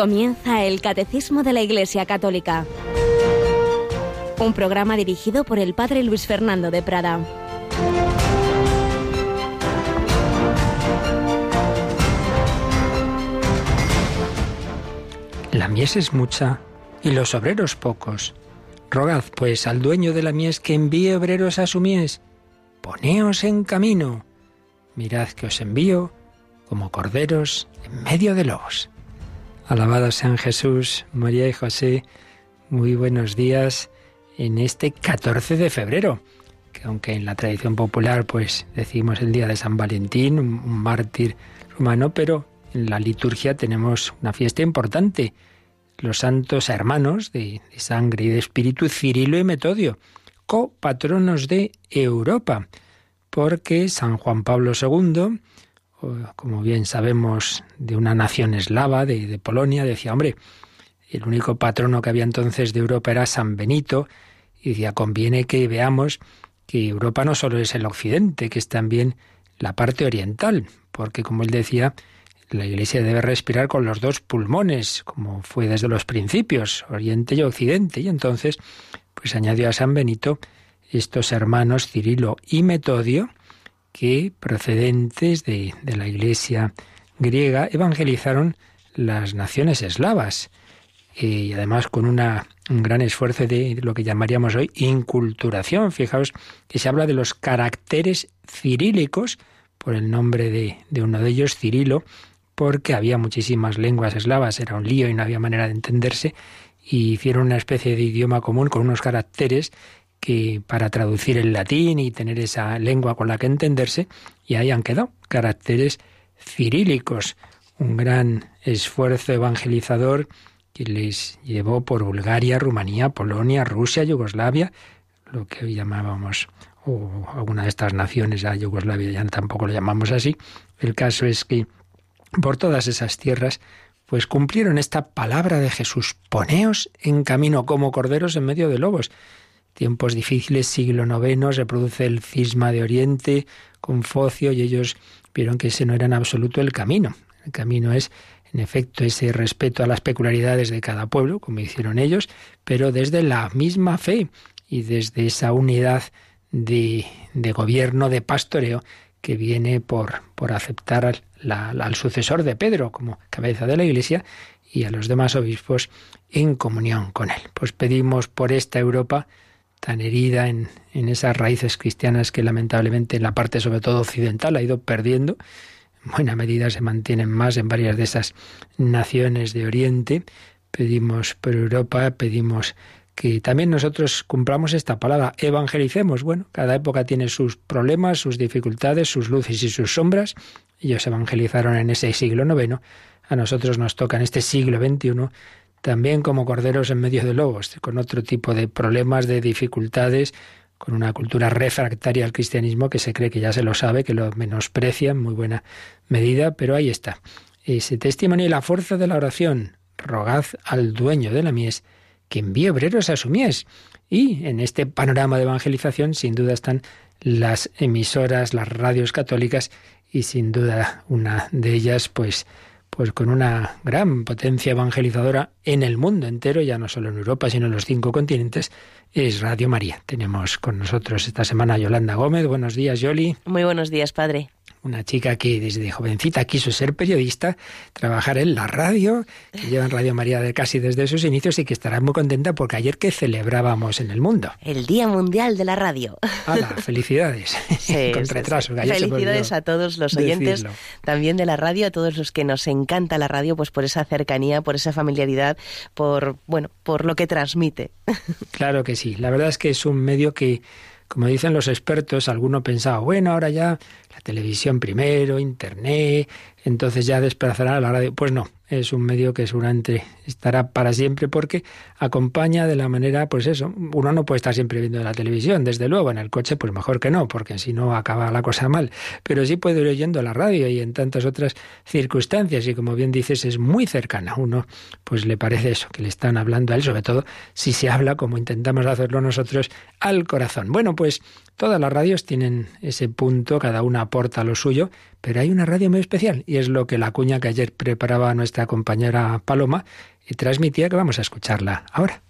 Comienza el Catecismo de la Iglesia Católica. Un programa dirigido por el Padre Luis Fernando de Prada. La mies es mucha y los obreros pocos. Rogad, pues, al dueño de la mies que envíe obreros a su mies. Poneos en camino. Mirad que os envío como corderos en medio de lobos. Alabado sean Jesús, María y José. Muy buenos días en este 14 de febrero, que aunque en la tradición popular pues decimos el día de San Valentín, un mártir romano, pero en la liturgia tenemos una fiesta importante, los santos hermanos de, de sangre y de espíritu Cirilo y Metodio, copatronos de Europa, porque San Juan Pablo II como bien sabemos, de una nación eslava, de, Polonia, decía, hombre, el único patrono que había entonces de Europa era San Benito, y decía, conviene que veamos que Europa no solo es el occidente, que es también la parte oriental, porque como él decía, la Iglesia debe respirar con los dos pulmones, como fue desde los principios, oriente y occidente, y entonces, pues añadió a San Benito estos hermanos Cirilo y Metodio, que procedentes de, la Iglesia griega evangelizaron las naciones eslavas y además con un gran esfuerzo de lo que llamaríamos hoy inculturación. Fijaos que se habla de los caracteres cirílicos por el nombre de, de uno de ellos, Cirilo, porque había muchísimas lenguas eslavas, era un lío y no había manera de entenderse, y hicieron una especie de idioma común con unos caracteres que para traducir el latín y tener esa lengua con la que entenderse, y ahí han quedado caracteres cirílicos, un gran esfuerzo evangelizador que les llevó por Bulgaria, Rumanía, Polonia, Rusia, Yugoslavia, lo que hoy llamábamos, o alguna de estas naciones, a Yugoslavia ya tampoco lo llamamos así. El caso es que por todas esas tierras, pues cumplieron esta palabra de Jesús, poneos en camino como corderos en medio de lobos tiempos difíciles, siglo IX, se produce el cisma de Oriente con Focio y ellos vieron que ese no era en absoluto el camino. El camino es, en efecto, ese respeto a las peculiaridades de cada pueblo, como hicieron ellos, pero desde la misma fe y desde esa unidad de, gobierno, de pastoreo, que viene por, por aceptar al, al sucesor de Pedro como cabeza de la Iglesia y a los demás obispos en comunión con él. Pues pedimos por esta Europa tan herida en, en esas raíces cristianas que lamentablemente en la parte sobre todo occidental ha ido perdiendo. En buena medida se mantienen más en varias de esas naciones de Oriente. Pedimos por Europa, pedimos que también nosotros cumplamos esta palabra, evangelicemos. Bueno, cada época tiene sus problemas, sus dificultades, sus luces y sus sombras. Ellos evangelizaron en ese siglo IX. A nosotros nos toca en este siglo XXI también como corderos en medio de lobos, con otro tipo de problemas, de dificultades, con una cultura refractaria al cristianismo que se cree que ya se lo sabe, que lo menosprecia en muy buena medida, pero ahí está. Ese testimonio y la fuerza de la oración. Rogad al dueño de la mies que envíe obreros a su mies. Y en este panorama de evangelización, sin duda, están las emisoras, las radios católicas, y sin duda una de ellas, pues, pues con una gran potencia evangelizadora en el mundo entero, ya no solo en Europa, sino en los cinco continentes, es Radio María. Tenemos con nosotros esta semana a Yolanda Gómez. Buenos días, Yoli. Muy buenos días, padre una chica que desde jovencita quiso ser periodista, trabajar en la radio, que lleva en Radio María de casi desde sus inicios y que estará muy contenta porque ayer que celebrábamos en el mundo. El Día Mundial de la Radio. ¡Hala! Felicidades. Con retraso. Felicidades a todos los oyentes también de la radio, a todos los que nos encanta la radio, pues por esa cercanía, por esa familiaridad, por bueno, por lo que transmite. Claro que sí. La verdad es que es un medio que como dicen los expertos, alguno pensaba, bueno, ahora ya la televisión primero, internet, entonces ya desplazará a la radio. Pues no, es un medio que seguramente estará para siempre porque acompaña de la manera, pues eso, uno no puede estar siempre viendo la televisión, desde luego, en el coche pues mejor que no, porque si no acaba la cosa mal, pero sí puede ir oyendo la radio y en tantas otras circunstancias y como bien dices es muy cercana, uno pues le parece eso, que le están hablando a él, sobre todo si se habla como intentamos hacerlo nosotros al corazón. Bueno, pues Todas las radios tienen ese punto, cada una aporta lo suyo, pero hay una radio muy especial y es lo que la cuña que ayer preparaba nuestra compañera Paloma y transmitía que vamos a escucharla ahora.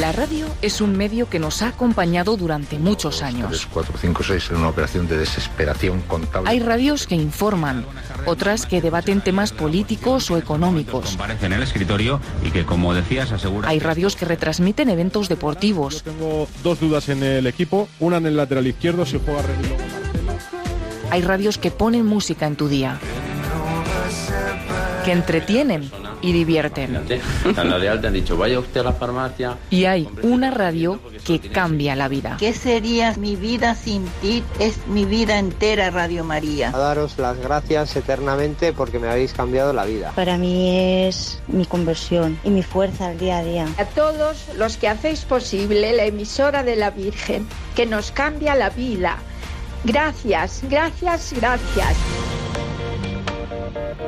La radio es un medio que nos ha acompañado durante muchos años. 3, 4, 5, 6 en una operación de desesperación contable. Hay radios que informan, otras que debaten temas políticos o económicos. Comparece en el escritorio y que, como decías, asegura. Hay radios que retransmiten eventos deportivos. Yo tengo dos dudas en el equipo, una en el lateral izquierdo si juega Marcelo. Hay radios que ponen música en tu día, que entretienen y divierten. La Real te han dicho, vaya usted a la farmacia. Y hay una radio que cambia la vida. ¿Qué sería mi vida sin ti? Es mi vida entera, Radio María. A daros las gracias eternamente porque me habéis cambiado la vida. Para mí es mi conversión y mi fuerza al día a día. A todos los que hacéis posible la emisora de la Virgen, que nos cambia la vida. Gracias, gracias, gracias.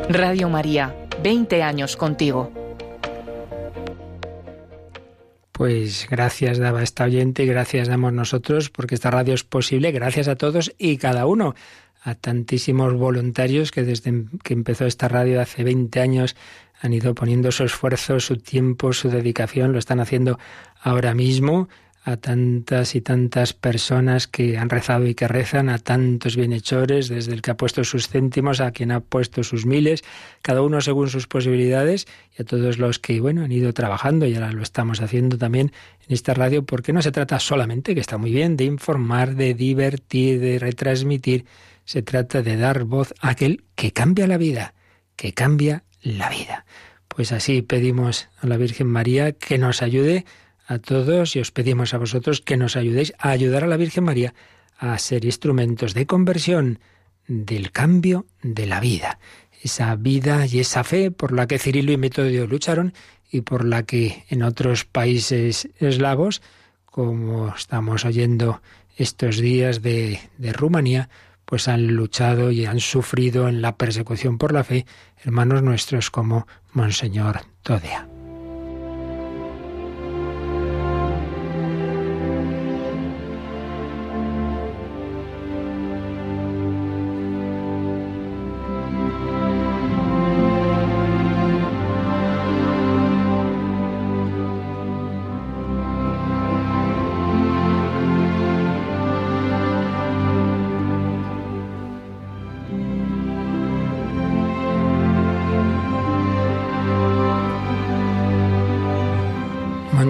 Radio María 20 años contigo. Pues gracias daba esta oyente y gracias damos nosotros porque esta radio es posible gracias a todos y cada uno, a tantísimos voluntarios que desde que empezó esta radio hace 20 años han ido poniendo su esfuerzo, su tiempo, su dedicación, lo están haciendo ahora mismo a tantas y tantas personas que han rezado y que rezan, a tantos bienhechores, desde el que ha puesto sus céntimos a quien ha puesto sus miles, cada uno según sus posibilidades, y a todos los que, bueno, han ido trabajando, y ahora lo estamos haciendo también en esta radio, porque no se trata solamente, que está muy bien, de informar, de divertir, de retransmitir, se trata de dar voz a aquel que cambia la vida, que cambia la vida. Pues así pedimos a la Virgen María que nos ayude a todos y os pedimos a vosotros que nos ayudéis a ayudar a la Virgen María a ser instrumentos de conversión del cambio de la vida. Esa vida y esa fe por la que Cirilo y Metodio lucharon y por la que en otros países eslavos, como estamos oyendo estos días de, de Rumanía, pues han luchado y han sufrido en la persecución por la fe hermanos nuestros como Monseñor Todea.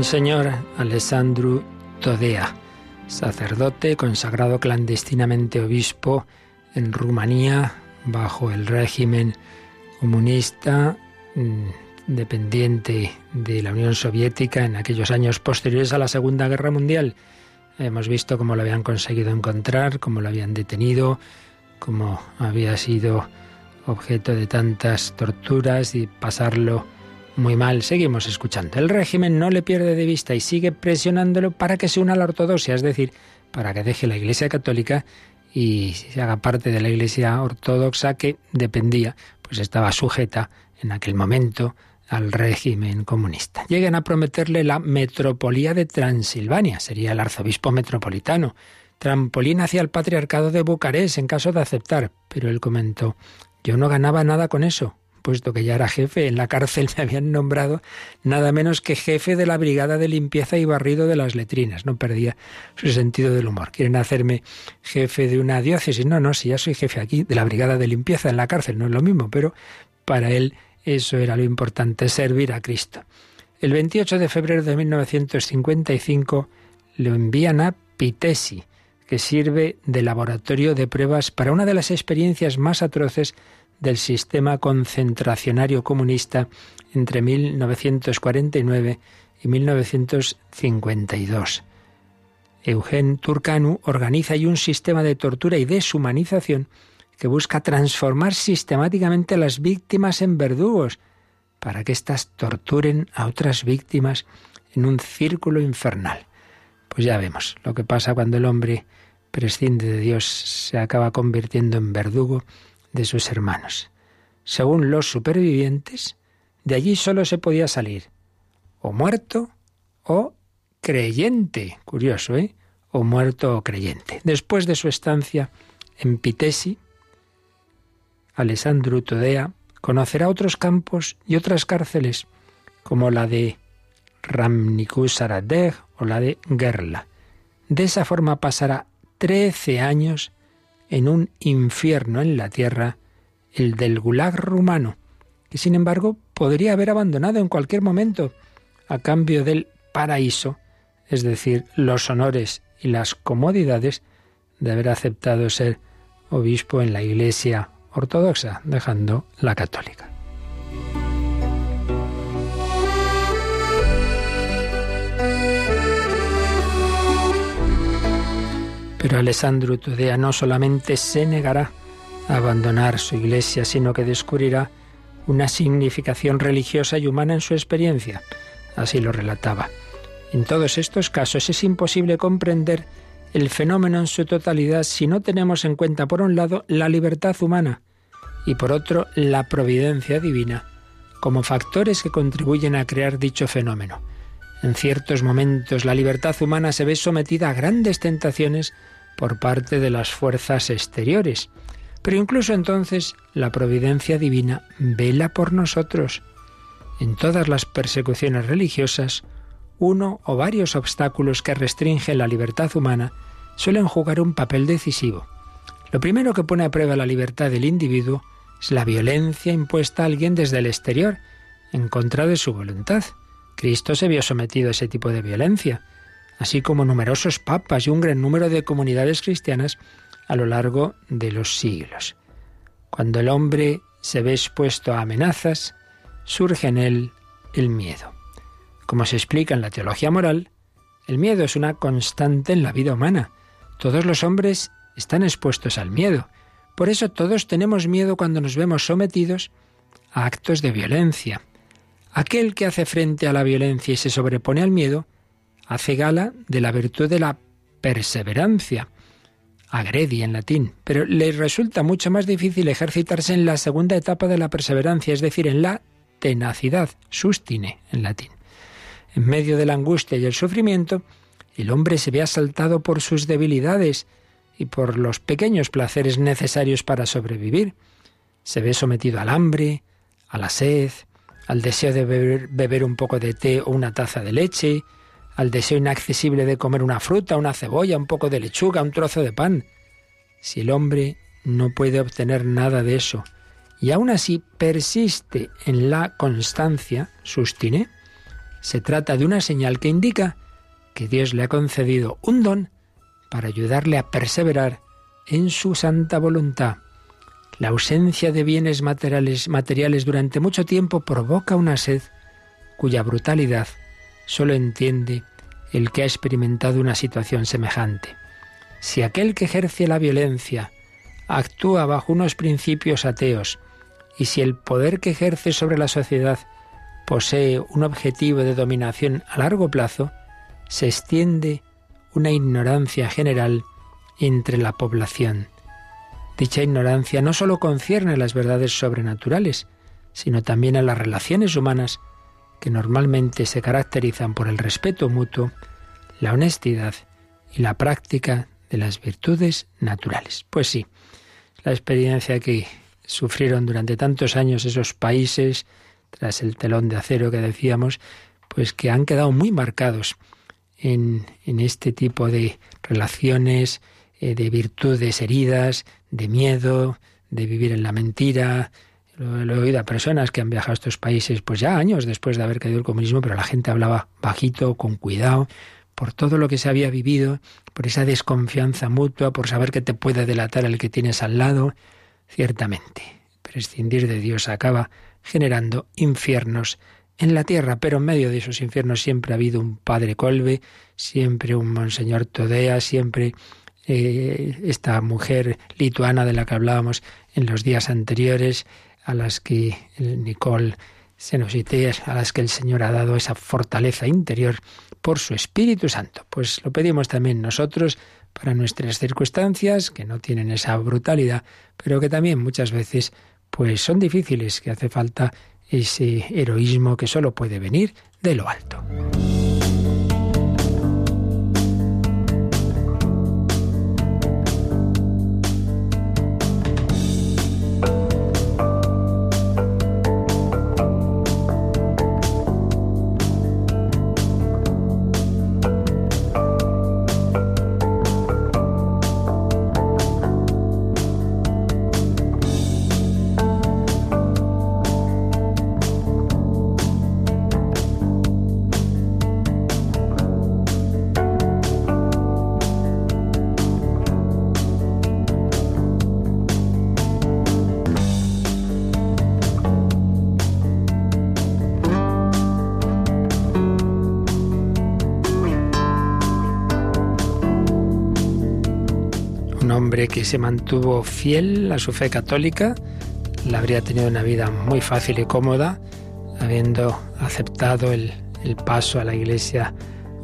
Monseñor Alessandro Todea, sacerdote consagrado clandestinamente obispo en Rumanía bajo el régimen comunista mm, dependiente de la Unión Soviética en aquellos años posteriores a la Segunda Guerra Mundial. Hemos visto cómo lo habían conseguido encontrar, cómo lo habían detenido, cómo había sido objeto de tantas torturas y pasarlo muy mal, seguimos escuchando. El régimen no le pierde de vista y sigue presionándolo para que se una a la ortodoxia, es decir, para que deje la Iglesia Católica y se haga parte de la Iglesia Ortodoxa que dependía, pues estaba sujeta en aquel momento al régimen comunista. Llegan a prometerle la metropolía de Transilvania, sería el arzobispo metropolitano, trampolín hacia el patriarcado de Bucarest en caso de aceptar, pero él comentó, yo no ganaba nada con eso, puesto que ya era jefe. En la cárcel me habían nombrado nada menos que jefe de la brigada de limpieza y barrido de las letrinas. No perdía su sentido del humor. Quieren hacerme jefe de una diócesis. No, no, si ya soy jefe aquí de la brigada de limpieza en la cárcel, no es lo mismo, pero para él eso era lo importante, servir a Cristo. El 28 de febrero de 1955 lo envían a Pitesi, que sirve de laboratorio de pruebas para una de las experiencias más atroces del sistema concentracionario comunista entre 1949 y 1952. Eugen Turcanu organiza ahí un sistema de tortura y deshumanización que busca transformar sistemáticamente a las víctimas en verdugos para que éstas torturen a otras víctimas en un círculo infernal. Pues ya vemos lo que pasa cuando el hombre prescinde de Dios, se acaba convirtiendo en verdugo de sus hermanos. Según los supervivientes, de allí solo se podía salir o muerto o creyente. Curioso, ¿eh? o muerto o creyente. Después de su estancia en Pitesi, Alessandro Todea conocerá otros campos y otras cárceles, como la de Ramnikus Saradeg o la de Gerla. De esa forma pasará trece años en un infierno en la tierra, el del Gulag rumano, que sin embargo podría haber abandonado en cualquier momento a cambio del paraíso, es decir, los honores y las comodidades de haber aceptado ser obispo en la Iglesia ortodoxa, dejando la católica. Pero Alessandro Tudea no solamente se negará a abandonar su iglesia, sino que descubrirá una significación religiosa y humana en su experiencia. Así lo relataba. En todos estos casos es imposible comprender el fenómeno en su totalidad si no tenemos en cuenta, por un lado, la libertad humana y por otro, la providencia divina, como factores que contribuyen a crear dicho fenómeno. En ciertos momentos la libertad humana se ve sometida a grandes tentaciones por parte de las fuerzas exteriores, pero incluso entonces la providencia divina vela por nosotros. En todas las persecuciones religiosas, uno o varios obstáculos que restringen la libertad humana suelen jugar un papel decisivo. Lo primero que pone a prueba la libertad del individuo es la violencia impuesta a alguien desde el exterior, en contra de su voluntad. Cristo se vio sometido a ese tipo de violencia, así como numerosos papas y un gran número de comunidades cristianas a lo largo de los siglos. Cuando el hombre se ve expuesto a amenazas, surge en él el miedo. Como se explica en la teología moral, el miedo es una constante en la vida humana. Todos los hombres están expuestos al miedo. Por eso todos tenemos miedo cuando nos vemos sometidos a actos de violencia. Aquel que hace frente a la violencia y se sobrepone al miedo, hace gala de la virtud de la perseverancia, agredi en latín, pero le resulta mucho más difícil ejercitarse en la segunda etapa de la perseverancia, es decir, en la tenacidad, sustine en latín. En medio de la angustia y el sufrimiento, el hombre se ve asaltado por sus debilidades y por los pequeños placeres necesarios para sobrevivir. Se ve sometido al hambre, a la sed, al deseo de beber, un poco de té o una taza de leche, al deseo inaccesible de comer una fruta, una cebolla, un poco de lechuga, un trozo de pan. Si el hombre no puede obtener nada de eso y aún así persiste en la constancia, sustine, se trata de una señal que indica que Dios le ha concedido un don para ayudarle a perseverar en su santa voluntad. La ausencia de bienes materiales, materiales durante mucho tiempo provoca una sed cuya brutalidad solo entiende el que ha experimentado una situación semejante. Si aquel que ejerce la violencia actúa bajo unos principios ateos y si el poder que ejerce sobre la sociedad posee un objetivo de dominación a largo plazo, se extiende una ignorancia general entre la población. Dicha ignorancia no sólo concierne a las verdades sobrenaturales, sino también a las relaciones humanas que normalmente se caracterizan por el respeto mutuo, la honestidad y la práctica de las virtudes naturales. Pues sí, la experiencia que sufrieron durante tantos años esos países tras el telón de acero que decíamos, pues que han quedado muy marcados en, este tipo de relaciones, eh, de virtudes heridas, de miedo, de vivir en la mentira. Lo, he oído a personas que han viajado a estos países, pues ya años después de haber caído el comunismo, pero la gente hablaba bajito, con cuidado, por todo lo que se había vivido, por esa desconfianza mutua, por saber que te puede delatar el que tienes al lado. Ciertamente, prescindir de Dios acaba generando infiernos en la tierra, pero en medio de esos infiernos siempre ha habido un padre Colbe, siempre un monseñor Todea, siempre eh, esta mujer lituana de la que hablábamos en los días anteriores, a las que Nicole se nos a las que el Señor ha dado esa fortaleza interior por su Espíritu Santo. Pues lo pedimos también nosotros para nuestras circunstancias, que no tienen esa brutalidad, pero que también muchas veces pues son difíciles, que hace falta ese heroísmo que solo puede venir de lo alto. Que se mantuvo fiel a su fe católica, la habría tenido una vida muy fácil y cómoda, habiendo aceptado el, el paso a la iglesia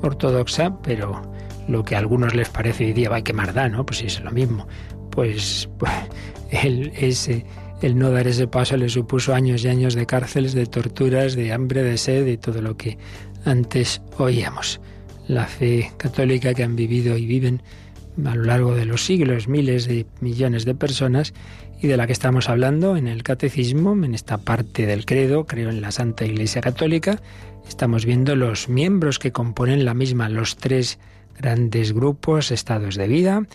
ortodoxa, pero lo que a algunos les parece hoy día, va, que más da, ¿no? Pues es lo mismo. Pues, pues el, ese, el no dar ese paso le supuso años y años de cárceles, de torturas, de hambre, de sed y todo lo que antes oíamos. La fe católica que han vivido y viven a lo largo de los siglos miles de millones de personas y de la que estamos hablando en el catecismo, en esta parte del credo, creo en la Santa Iglesia Católica, estamos viendo los miembros que componen la misma, los tres grandes grupos, estados de vida.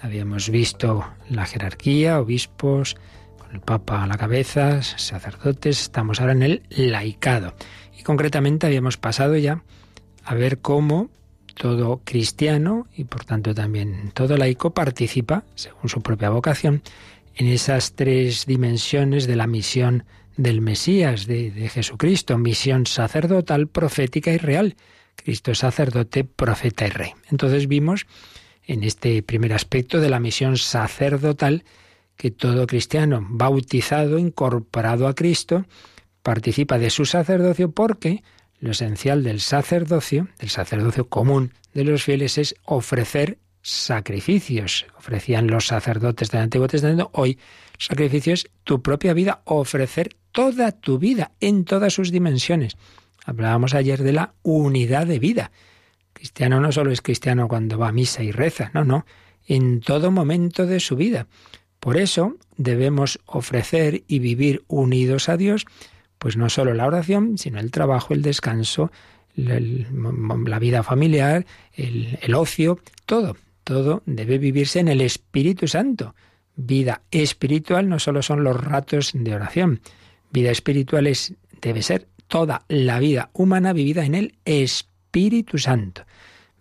Habíamos visto la jerarquía, obispos, con el Papa a la cabeza, sacerdotes, estamos ahora en el laicado. Y concretamente habíamos pasado ya a ver cómo todo cristiano y por tanto también todo laico participa, según su propia vocación, en esas tres dimensiones de la misión del Mesías, de, Jesucristo, misión sacerdotal, profética y real. Cristo es sacerdote, profeta y rey. Entonces vimos en este primer aspecto de la misión sacerdotal que todo cristiano bautizado, incorporado a Cristo, participa de su sacerdocio porque lo esencial del sacerdocio, del sacerdocio común de los fieles, es ofrecer sacrificios. Ofrecían los sacerdotes del Antiguo Testamento, hoy sacrificio es tu propia vida, ofrecer toda tu vida en todas sus dimensiones. Hablábamos ayer de la unidad de vida. Cristiano no solo es cristiano cuando va a misa y reza, no, no, en todo momento de su vida. Por eso debemos ofrecer y vivir unidos a Dios, pues no solo la oración, sino el trabajo, el descanso, la vida familiar, el, el ocio, todo, todo debe vivirse en el Espíritu Santo. Vida espiritual no solo son los ratos de oración, vida espiritual es, debe ser toda la vida humana vivida en el Espíritu Santo.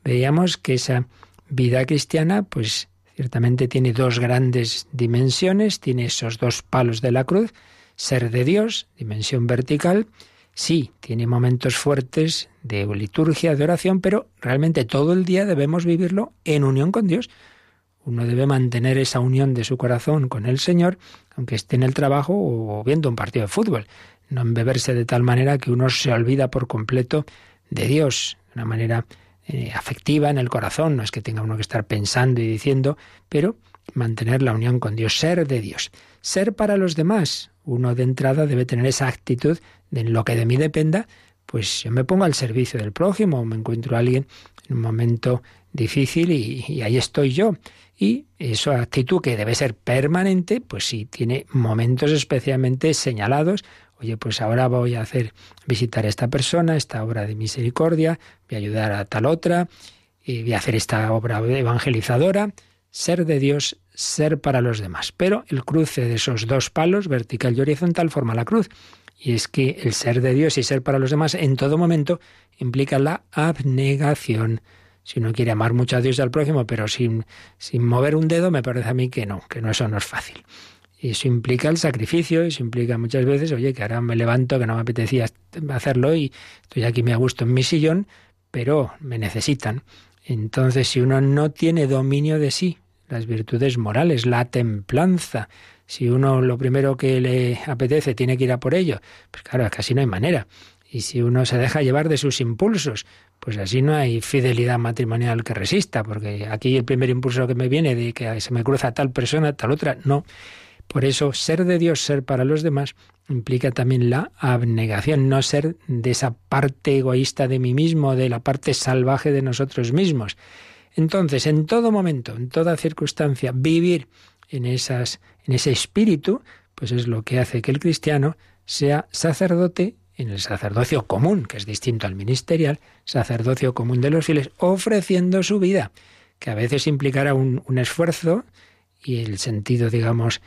Veíamos que esa vida cristiana, pues ciertamente tiene dos grandes dimensiones, tiene esos dos palos de la cruz, ser de Dios, dimensión vertical, sí, tiene momentos fuertes de liturgia, de oración, pero realmente todo el día debemos vivirlo en unión con Dios. Uno debe mantener esa unión de su corazón con el Señor, aunque esté en el trabajo o viendo un partido de fútbel no embeberse de tal manera que uno se olvida por completo de Dios, de una manera eh, afectiva en el corazón, no es que tenga uno que estar pensando y diciendo, pero mantener la unión con Dios, ser de Dios. Ser para los demás, uno de entrada debe tener esa actitud de en lo que de mí dependa, pues yo me pongo al servicio del prójimo, me encuentro a alguien en un momento difícil y, ahí estoy yo. Y esa actitud que debe ser permanente, pues sí, tiene momentos especialmente señalados Oye, pues ahora voy a hacer visitar a esta persona, esta obra de misericordia, voy a ayudar a tal otra, y voy a hacer esta obra evangelizadora. Ser de Dios, ser para los demás. Pero el cruce de esos dos palos, vertical y horizontal, forma la cruz. Y es que el ser de Dios y ser para los demás en todo momento implica la abnegación. Si uno quiere amar mucho a Dios y al prójimo, pero sin, sin mover un dedo, me parece a mí que no, que no, eso no es fácil. Y eso implica el sacrificio, eso implica muchas veces, oye, que ahora me levanto, que no me apetecía hacerlo y estoy aquí me a gusto en mi sillón, pero me necesitan. Entonces, si uno no tiene dominio de sí, las virtudes morales, la templanza, si uno lo primero que le apetece tiene que ir a por ello, pues claro, casi no hay manera. Y si uno se deja llevar de sus impulsos, pues así no hay fidelidad matrimonial que resista, porque aquí el primer impulso que me viene de que se me cruza tal persona, tal otra, no. Por eso, ser de Dios, ser para los demás, implica también la abnegación, no ser de esa parte egoísta de mí mismo, de la parte salvaje de nosotros mismos. Entonces, en todo momento, en toda circunstancia, vivir en, esas, en ese espíritu, pues es lo que hace que el cristiano sea sacerdote en el sacerdocio común, que es distinto al ministerial, sacerdocio común de los fieles, ofreciendo su vida, que a veces implicará un, un esfuerzo y el sentido, digamos,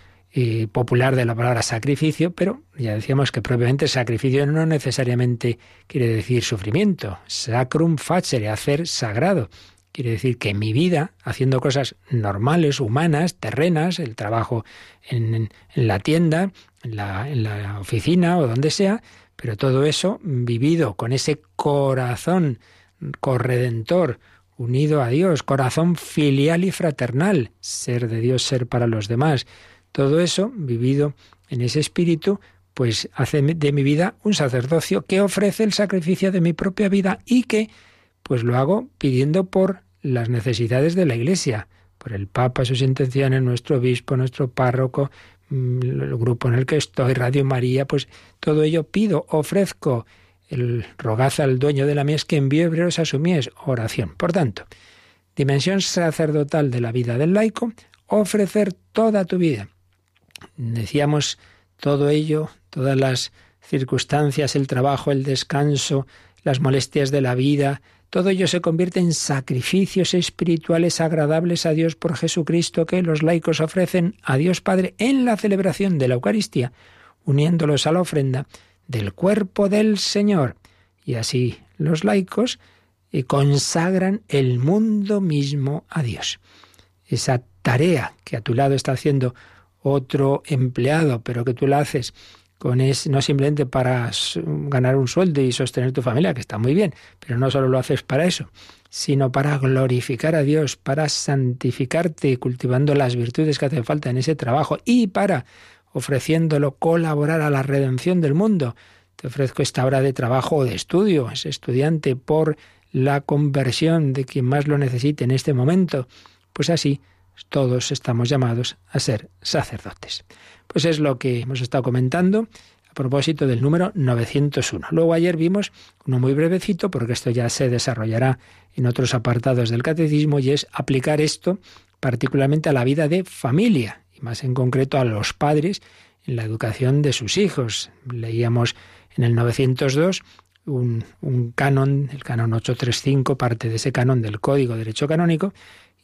popular de la palabra sacrificio, pero ya decíamos que propiamente sacrificio no necesariamente quiere decir sufrimiento. Sacrum facere, hacer sagrado. Quiere decir que mi vida, haciendo cosas normales, humanas, terrenas, el trabajo en, la tienda, en la, en la oficina o donde sea, pero todo eso vivido con ese corazón corredentor, unido a Dios, corazón filial y fraternal, ser de Dios, ser para los demás. Todo eso, vivido en ese espíritu, pues hace de mi vida un sacerdocio que ofrece el sacrificio de mi propia vida y que pues lo hago pidiendo por las necesidades de la Iglesia, por el Papa, sus intenciones, nuestro obispo, nuestro párroco, mm, el grupo en el que estoy, Radio María, pues todo ello pido, ofrezco el rogaz al dueño de la mies que envíe obreros a su mies, oración. Por tanto, dimensión sacerdotal de la vida del laico, ofrecer toda tu vida. Decíamos todo ello, todas las circunstancias, el trabajo, el descanso, las molestias de la vida, todo ello se convierte en sacrificios espirituales agradables a Dios por Jesucristo que los laicos ofrecen a Dios Padre en la celebración de la Eucaristía, uniéndolos a la ofrenda del cuerpo del Señor. Y así los laicos eh, consagran el mundo mismo a Dios. Esa tarea que a tu lado está haciendo otro empleado, pero que tú la haces con es, no simplemente para ganar un sueldo y sostener tu familia, que está muy bien, pero no solo lo haces para eso, sino para glorificar a Dios, para santificarte, cultivando las virtudes que hacen falta en ese trabajo y para ofreciéndolo colaborar a la redención del mundo. Te ofrezco esta hora de trabajo o de estudio, es estudiante por la conversión de quien más lo necesite en este momento. Pues así, todos estamos llamados a ser sacerdotes. Pues es lo que hemos estado comentando a propósito del número 901. Luego ayer vimos uno muy brevecito, porque esto ya se desarrollará en otros apartados del catecismo, y es aplicar esto particularmente a la vida de familia más en concreto a los padres en la educación de sus hijos. Leíamos en el 902 un, un, canon, el canon 835, parte de ese canon del Código de Derecho Canónico,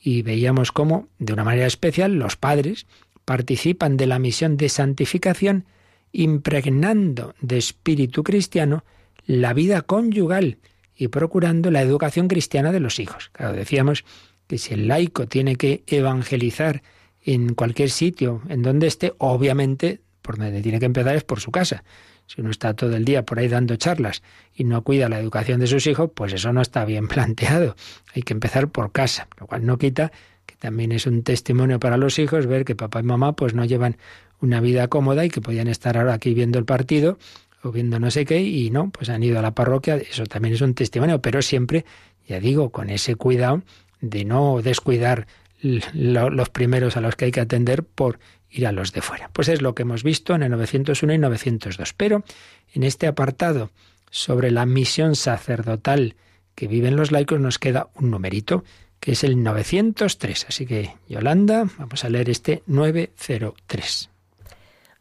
y veíamos cómo, de una manera especial, los padres participan de la misión de santificación, impregnando de espíritu cristiano la vida conyugal y procurando la educación cristiana de los hijos. Claro, decíamos que si el laico tiene que evangelizar en cualquier sitio, en donde esté, obviamente, por donde tiene que empezar es por su casa. Si uno está todo el día por ahí dando charlas y no cuida la educación de sus hijos, pues eso no está bien planteado. Hay que empezar por casa, lo cual no quita que también es un testimonio para los hijos ver que papá y mamá pues no llevan una vida cómoda y que podían estar ahora aquí viendo el partido o viendo no sé qué y no, pues han ido a la parroquia, eso también es un testimonio, pero siempre, ya digo, con ese cuidado de no descuidar los primeros a los que hay que atender por ir a los de fuera. Pues es lo que hemos visto en el 901 y 902. Pero en este apartado sobre la misión sacerdotal que viven los laicos nos queda un numerito que es el 903. Así que, Yolanda, vamos a leer este 903.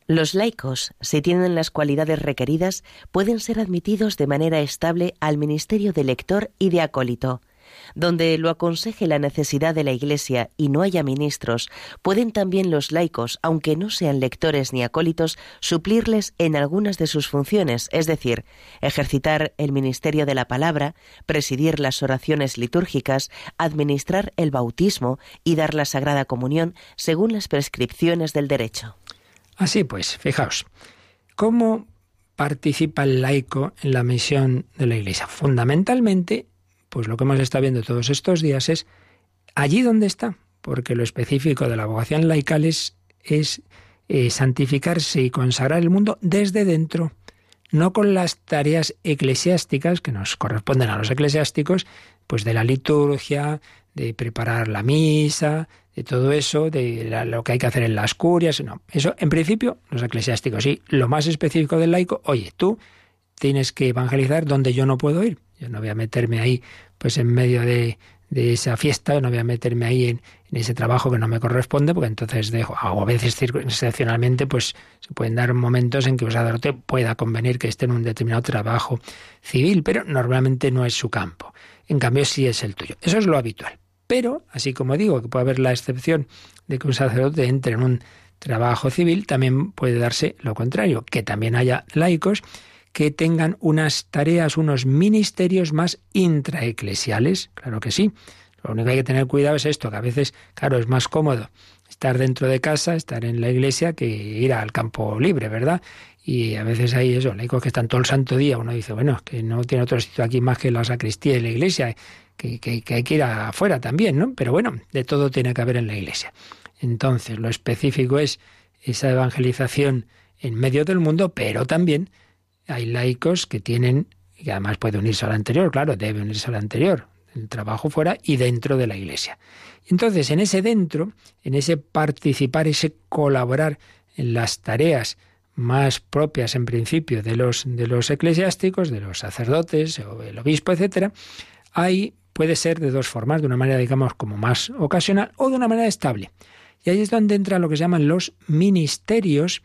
Los laicos, si tienen las cualidades requeridas, pueden ser admitidos de manera estable al ministerio de lector y de acólito. Donde lo aconseje la necesidad de la Iglesia y no haya ministros, pueden también los laicos, aunque no sean lectores ni acólitos, suplirles en algunas de sus funciones, es decir, ejercitar el ministerio de la palabra, presidir las oraciones litúrgicas, administrar el bautismo y dar la Sagrada Comunión según las prescripciones del derecho. Así pues, fijaos, ¿cómo participa el laico en la misión de la Iglesia? Fundamentalmente pues lo que hemos estado viendo todos estos días es allí donde está, porque lo específico de la vocación laical es, eh, santificarse y consagrar el mundo desde dentro, no con las tareas eclesiásticas que nos corresponden a los eclesiásticos, pues de la liturgia, de preparar la misa, de todo eso, de lo que hay que hacer en las curias, no. Eso, en principio, los eclesiásticos, sí. Lo más específico del laico, oye, tú tienes que evangelizar donde yo no puedo ir. Yo no voy a meterme ahí, pues en medio de, esa fiesta, no voy a meterme ahí en, ese trabajo que no me corresponde, porque entonces dejo, o a veces excepcionalmente, pues se pueden dar momentos en que un sacerdote pueda convenir que esté en un determinado trabajo civil, pero normalmente no es su campo. En cambio, sí es el tuyo. Eso es lo habitual. Pero, así como digo que puede haber la excepción de que un sacerdote entre en un trabajo civil, también puede darse lo contrario, que también haya laicos que tengan unas tareas, unos ministerios más intraeclesiales. Claro que sí. Lo único que hay que tener cuidado es esto, que a veces, claro, es más cómodo estar dentro de casa, estar en la iglesia, que ir al campo libre, ¿verdad? y a veces hay eso, laicos que están todo el santo día, uno dice, bueno, que no tiene otro sitio aquí más que la sacristía y la iglesia, que, que, que hay que ir afuera también, ¿no? Pero bueno, de todo tiene que haber en la iglesia. Entonces, lo específico es esa evangelización en medio del mundo, pero también hay laicos que tienen, y además puede unirse al anterior, claro, debe unirse al anterior, el trabajo fuera y dentro de la iglesia. Entonces, en ese dentro, en ese participar, ese colaborar en las tareas más propias en principio de los, de los eclesiásticos, de los sacerdotes o el obispo, etcétera, hay puede ser de dos formas, de una manera, digamos, como más ocasional o de una manera estable. Y ahí es donde entra lo que se llaman los ministerios,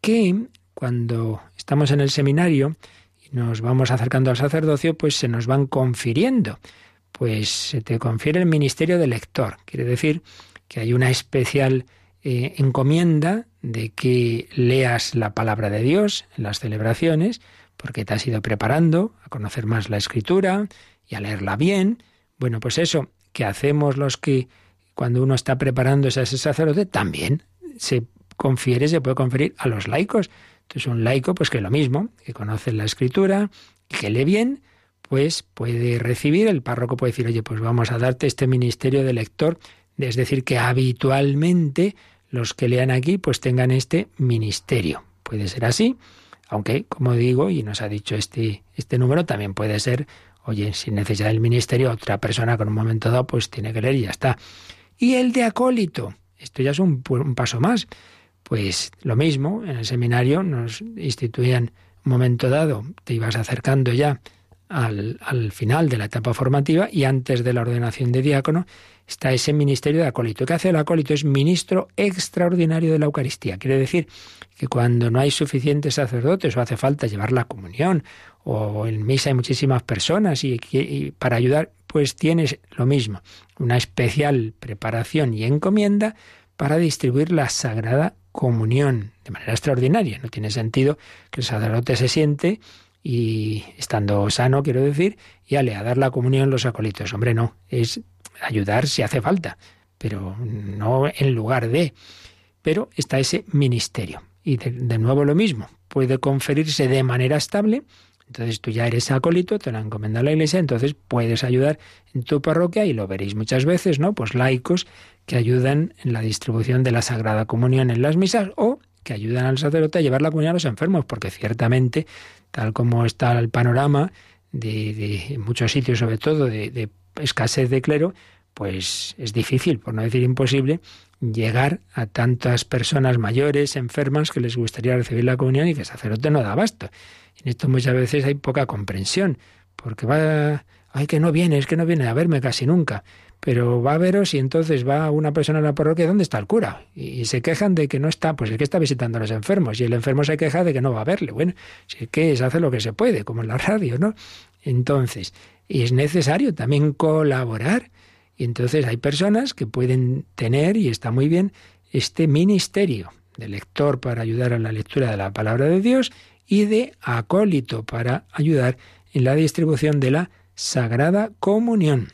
que cuando estamos en el seminario y nos vamos acercando al sacerdocio, pues se nos van confiriendo. Pues se te confiere el ministerio de lector. Quiere decir que hay una especial eh, encomienda de que leas la palabra de Dios en las celebraciones, porque te has ido preparando a conocer más la escritura, y a leerla bien. Bueno, pues eso que hacemos los que cuando uno está preparándose a ese sacerdote, también se confiere, se puede conferir a los laicos. Entonces un laico, pues que lo mismo, que conoce la escritura, que lee bien, pues puede recibir, el párroco puede decir, oye, pues vamos a darte este ministerio de lector, es decir, que habitualmente los que lean aquí, pues tengan este ministerio. Puede ser así, aunque, como digo, y nos ha dicho este, este número, también puede ser Oye, sin necesidad del ministerio, otra persona con un momento dado, pues tiene que leer y ya está. Y el de acólito, esto ya es un, paso más. Pues lo mismo, en el seminario nos instituían un momento dado, te ibas acercando ya al, al, final de la etapa formativa y antes de la ordenación de diácono está ese ministerio de acólito. ¿Qué hace el acólito? Es ministro extraordinario de la Eucaristía. Quiere decir que cuando no hay suficientes sacerdotes o hace falta llevar la comunión o en misa hay muchísimas personas y, para ayudar, pues tienes lo mismo, una especial preparación y encomienda para distribuir la sagrada comunión de manera extraordinaria. No tiene sentido que el sacerdote se siente y estando sano, quiero decir, y ale a dar la comunión los acolitos. Hombre, no, es ayudar si hace falta, pero no en lugar de. Pero está ese ministerio. Y de nuevo lo mismo, puede conferirse de manera estable entonces tú ya eres acólito, te lo encomendado la iglesia, entonces puedes ayudar en tu parroquia y lo veréis muchas veces, ¿no? Pues laicos que ayudan en la distribución de la Sagrada Comunión en las misas o que ayudan al sacerdote a llevar la comunión a los enfermos, porque ciertamente, tal como está el panorama de, de muchos sitios, sobre todo de, de escasez de clero, pues es difícil, por no decir imposible, llegar a tantas personas mayores, enfermas, que les gustaría recibir la comunión y que el sacerdote no da abasto. En esto muchas veces hay poca comprensión, porque va, ay, que no viene, es que no viene a verme casi nunca. Pero va a veros y entonces va una persona a la parroquia, ¿dónde está el cura? Y, se quejan de que no está, pues el que está visitando a los enfermos, y el enfermo se queja de que no va a verle. Bueno, si que se hace lo que se puede, como en la radio, ¿no? Entonces, y es necesario también colaborar. Y entonces hay personas que pueden tener, y está muy bien, este ministerio de lector para ayudar a la lectura de la palabra de Dios y de acólito para ayudar en la distribución de la Sagrada Comunión.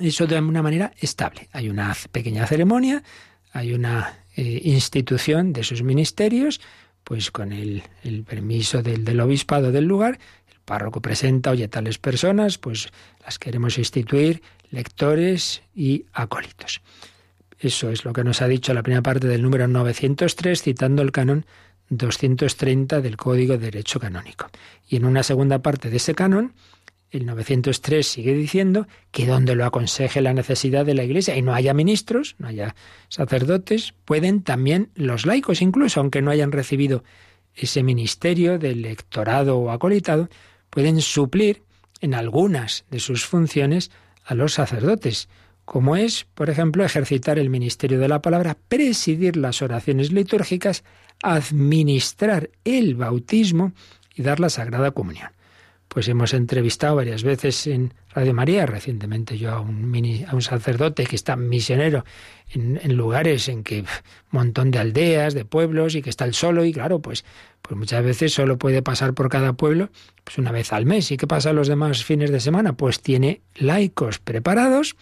Eso de una manera estable. Hay una pequeña ceremonia, hay una eh, institución de sus ministerios, pues con el, permiso del, del, obispado del lugar, el párroco presenta, oye, tales personas, pues las queremos instituir, lectores y acólitos. Eso es lo que nos ha dicho la primera parte del número 903, citando el canon 230 del Código de Derecho Canónico. Y en una segunda parte de ese canon, el 903 sigue diciendo que donde lo aconseje la necesidad de la Iglesia y no haya ministros, no haya sacerdotes, pueden también los laicos, incluso aunque no hayan recibido ese ministerio del lectorado o acolitado, pueden suplir en algunas de sus funciones a los sacerdotes, como es, por ejemplo, ejercitar el ministerio de la palabra, presidir las oraciones litúrgicas, administrar el bautismo y dar la Sagrada Comunión. Pues hemos entrevistado varias veces en Radio María, recientemente yo a un, a un sacerdote que está misionero en, lugares en que un montón de aldeas, de pueblos y que está el solo y claro, pues, pues muchas veces solo puede pasar por cada pueblo pues una vez al mes. ¿Y qué pasa los demás fines de semana? Pues tiene laicos preparados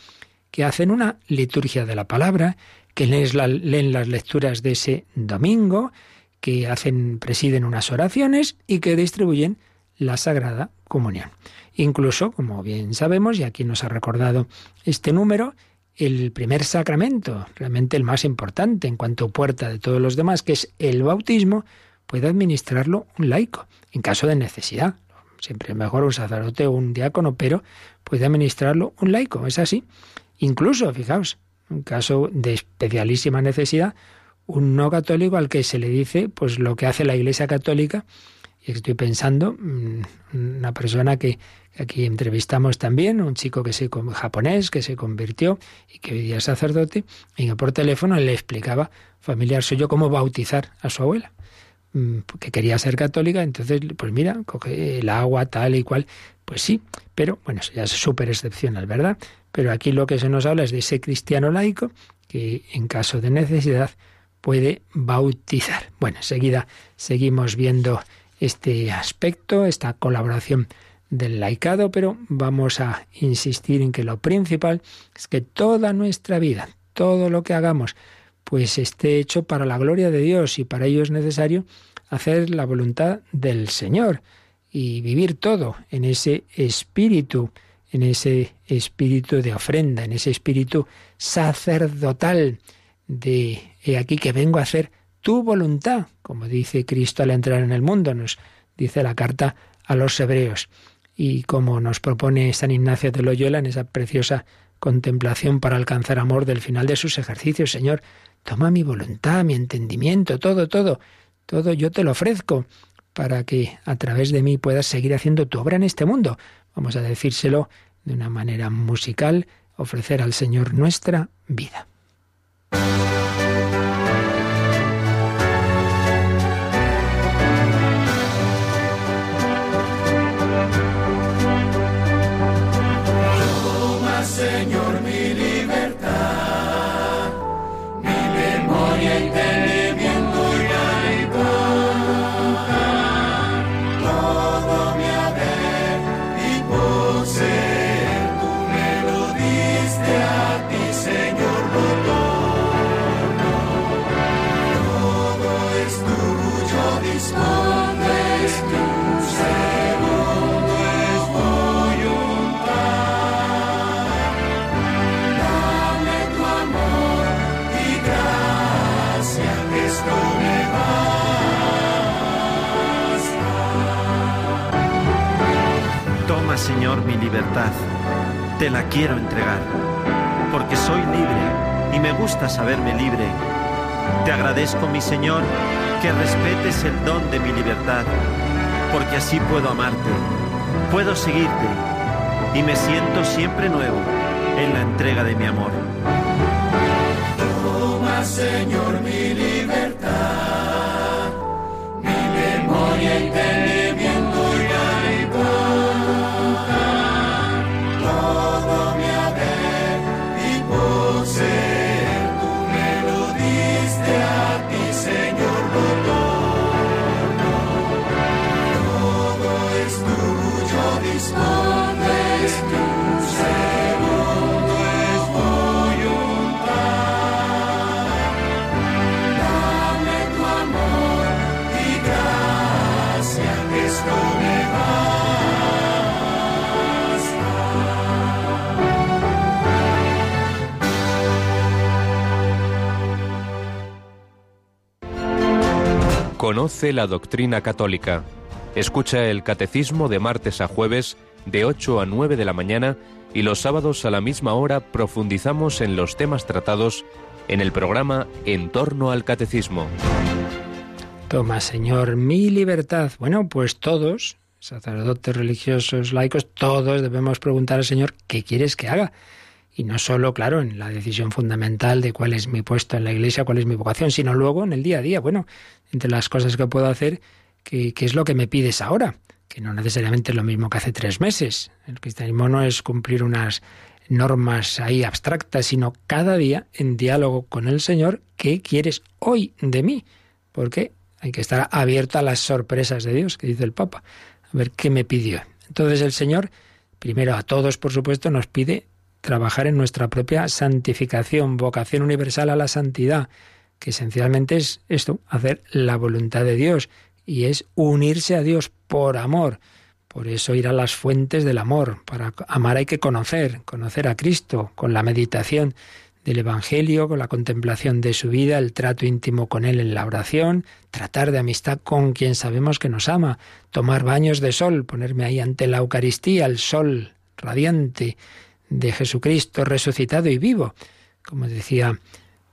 que hacen una liturgia de la palabra, que leen, leen las lecturas de ese domingo, que hacen, presiden unas oraciones y que distribuyen la Sagrada Comunión. Incluso, como bien sabemos, y aquí nos ha recordado este número, el primer sacramento, realmente el más importante en cuanto puerta de todos los demás, que es el bautismo, puede administrarlo un laico, en caso de necesidad. Siempre es mejor un sacerdote o un diácono, pero puede administrarlo un laico, es así. Incluso, fijaos, en caso de especialísima necesidad, un no católico al que se le dice pues lo que hace la Iglesia Católica y estoy pensando mm, una persona que aquí entrevistamos también, un chico que se japonés que se convirtió y que hoy día es sacerdote y por teléfono le explicaba familiar suyo cómo bautizar a su abuela mm, que quería ser católica, entonces, pues mira, coge el agua tal y cual, pues sí, pero bueno, eso ya es súper excepcional, ¿verdad? Pero aquí lo que se nos habla es de ese cristiano laico que en caso de necesidad puede bautizar. Bueno, enseguida seguimos viendo este aspecto, esta colaboración del laicado, pero vamos a insistir en que lo principal es que toda nuestra vida, todo lo que hagamos, pues esté hecho para la gloria de Dios y para ello es necesario hacer la voluntad del Señor y vivir todo en ese espíritu, en ese espíritu de ofrenda, en ese espíritu sacerdotal de he aquí que vengo a hacer tu voluntad, como dice Cristo al entrar en el mundo, nos dice la carta a los hebreos. Y como nos propone San Ignacio de Loyola en esa preciosa contemplación para alcanzar amor del final de sus ejercicios, Señor, toma mi voluntad, mi entendimiento, todo, todo, todo yo te lo ofrezco para que a través de mí puedas seguir haciendo tu obra en este mundo. Vamos a decírselo de una manera musical, ofrecer al Señor nuestra vida. Te la quiero entregar, porque soy libre y me gusta saberme libre. Te agradezco, mi Señor, que respetes el don de mi libertad, porque así puedo amarte, puedo seguirte y me siento siempre nuevo en la entrega de mi amor. Toma, Señor, mi Conoce la doctrina católica. Escucha el catecismo de martes a jueves de 8 a 9 de la mañana y los sábados a la misma hora profundizamos en los temas tratados en el programa En torno al catecismo. Toma, Señor, mi libertad. Bueno, pues todos, sacerdotes religiosos, laicos, todos debemos preguntar al Señor qué quieres que haga. Y no solo, claro, en la decisión fundamental de cuál es mi puesto en la iglesia, cuál es mi vocación, sino luego en el día a día. Bueno, entre las cosas que puedo hacer, ¿qué, es lo que me pides ahora? Que no necesariamente es lo mismo que hace tres meses. El cristianismo no es cumplir unas normas ahí abstractas, sino cada día en diálogo con el Señor, ¿qué quieres hoy de mí? Porque hay que estar abierto a las sorpresas de Dios, que dice el Papa. A ver qué me pidió. Entonces el Señor, primero a todos, por supuesto, nos pide trabajar en nuestra propia santificación, vocación universal a la santidad, que esencialmente es esto, hacer la voluntad de Dios y es unirse a Dios por amor. Por eso ir a las fuentes del amor. Para amar hay que conocer, conocer a Cristo con la meditación del Evangelio, con la contemplación de su vida, el trato íntimo con Él en la oración, tratar de amistad con quien sabemos que nos ama, tomar baños de sol, ponerme ahí ante la Eucaristía, el sol radiante de Jesucristo resucitado y vivo. Como decía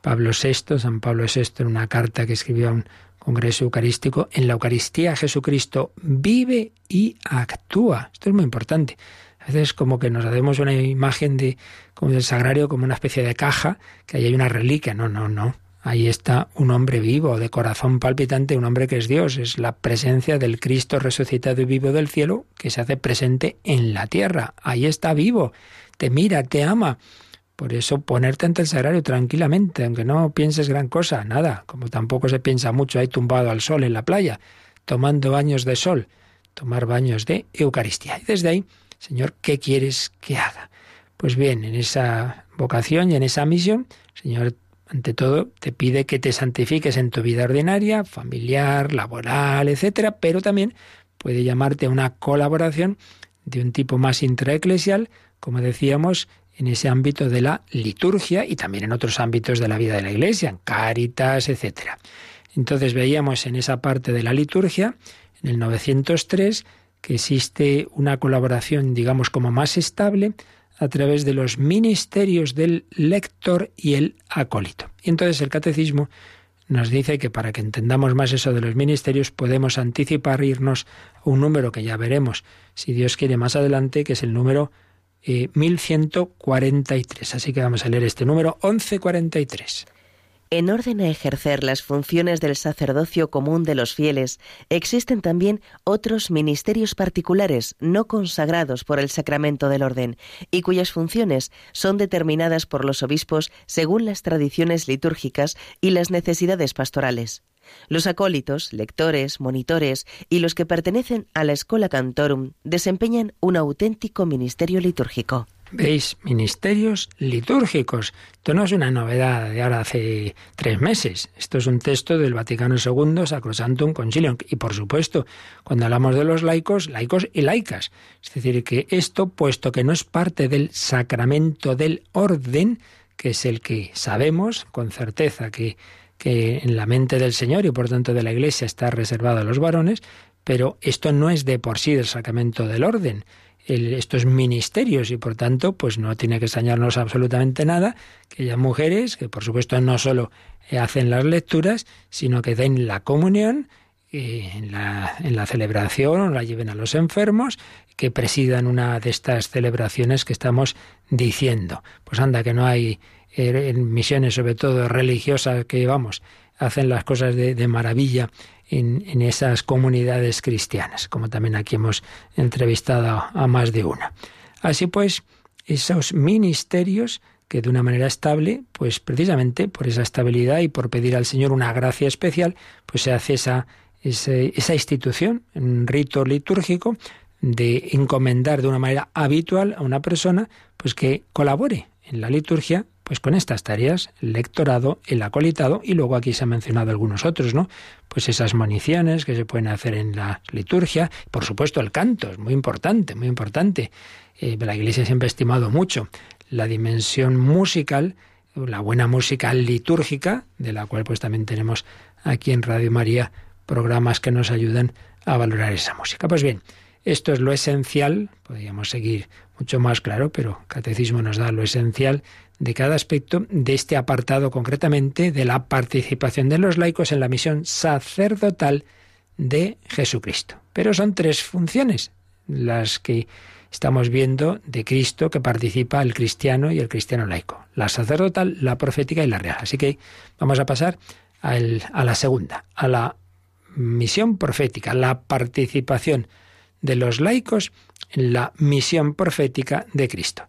Pablo VI, San Pablo VI, en una carta que escribió a un congreso eucarístico, en la Eucaristía Jesucristo vive y actúa. Esto es muy importante. A veces como que nos hacemos una imagen de como del sagrario como una especie de caja, que ahí hay una reliquia. No, no, no. Ahí está un hombre vivo, de corazón palpitante, un hombre que es Dios. Es la presencia del Cristo resucitado y vivo del cielo que se hace presente en la tierra. Ahí está vivo. Te mira, te ama. Por eso ponerte ante el sagrario tranquilamente, aunque no pienses gran cosa, nada, como tampoco se piensa mucho ahí tumbado al sol en la playa, tomando baños de sol, tomar baños de Eucaristía. Y desde ahí, Señor, ¿qué quieres que haga? Pues bien, en esa vocación y en esa misión, Señor, ante todo, te pide que te santifiques en tu vida ordinaria, familiar, laboral, etcétera, pero también puede llamarte a una colaboración de un tipo más intraeclesial, como decíamos, en ese ámbito de la liturgia y también en otros ámbitos de la vida de la Iglesia, en Cáritas, etc. Entonces veíamos en esa parte de la liturgia, en el 903, que existe una colaboración, digamos, como más estable a través de los ministerios del lector y el acólito. Y entonces el catecismo nos dice que para que entendamos más eso de los ministerios podemos anticipar irnos a un número que ya veremos, si Dios quiere más adelante, que es el número 1143. Así que vamos a leer este número 1143. En orden a ejercer las funciones del sacerdocio común de los fieles, existen también otros ministerios particulares no consagrados por el sacramento del orden y cuyas funciones son determinadas por los obispos según las tradiciones litúrgicas y las necesidades pastorales. Los acólitos, lectores, monitores y los que pertenecen a la Escola Cantorum desempeñan un auténtico ministerio litúrgico. ¿Veis? Ministerios litúrgicos. Esto no es una novedad de ahora hace tres meses. Esto es un texto del Vaticano II, Sacrosantum Concilium. Y por supuesto, cuando hablamos de los laicos, laicos y laicas. Es decir, que esto, puesto que no es parte del sacramento del orden, que es el que sabemos con certeza que que en la mente del Señor y por tanto de la Iglesia está reservado a los varones, pero esto no es de por sí del sacramento del orden. estos ministerios y por tanto pues no tiene que extrañarnos absolutamente nada que haya mujeres que por supuesto no solo hacen las lecturas, sino que den la comunión eh, en, la, en la celebración, la lleven a los enfermos, que presidan una de estas celebraciones que estamos diciendo. Pues anda, que no hay eh, en misiones, sobre todo religiosas, que vamos, hacen las cosas de, maravilla en, en, esas comunidades cristianas, como también aquí hemos entrevistado a más de una. Así pues, esos ministerios que de una manera estable, pues precisamente por esa estabilidad y por pedir al Señor una gracia especial, pues se hace esa, esa institución, un rito litúrgico, de encomendar de una manera habitual a una persona, pues que colabore en la liturgia pues con estas tareas, el lectorado, el acolitado, y luego aquí se han mencionado algunos otros, ¿no? Pues esas municiones que se pueden hacer en la liturgia, por supuesto el canto, es muy importante, muy importante. Eh, la Iglesia siempre ha estimado mucho la dimensión musical, la buena música litúrgica, de la cual pues también tenemos aquí en Radio María programas que nos ayudan a valorar esa música. Pues bien, esto es lo esencial, podríamos seguir mucho más claro, pero catecismo nos da lo esencial de cada aspecto de este apartado concretamente de la participación de los laicos en la misión sacerdotal de Jesucristo. Pero son tres funciones las que estamos viendo de Cristo que participa el cristiano y el cristiano laico. La sacerdotal, la profética y la real. Así que vamos a pasar a, a la segunda, a la misión profética, la participación de los laicos en la misión profética de Cristo.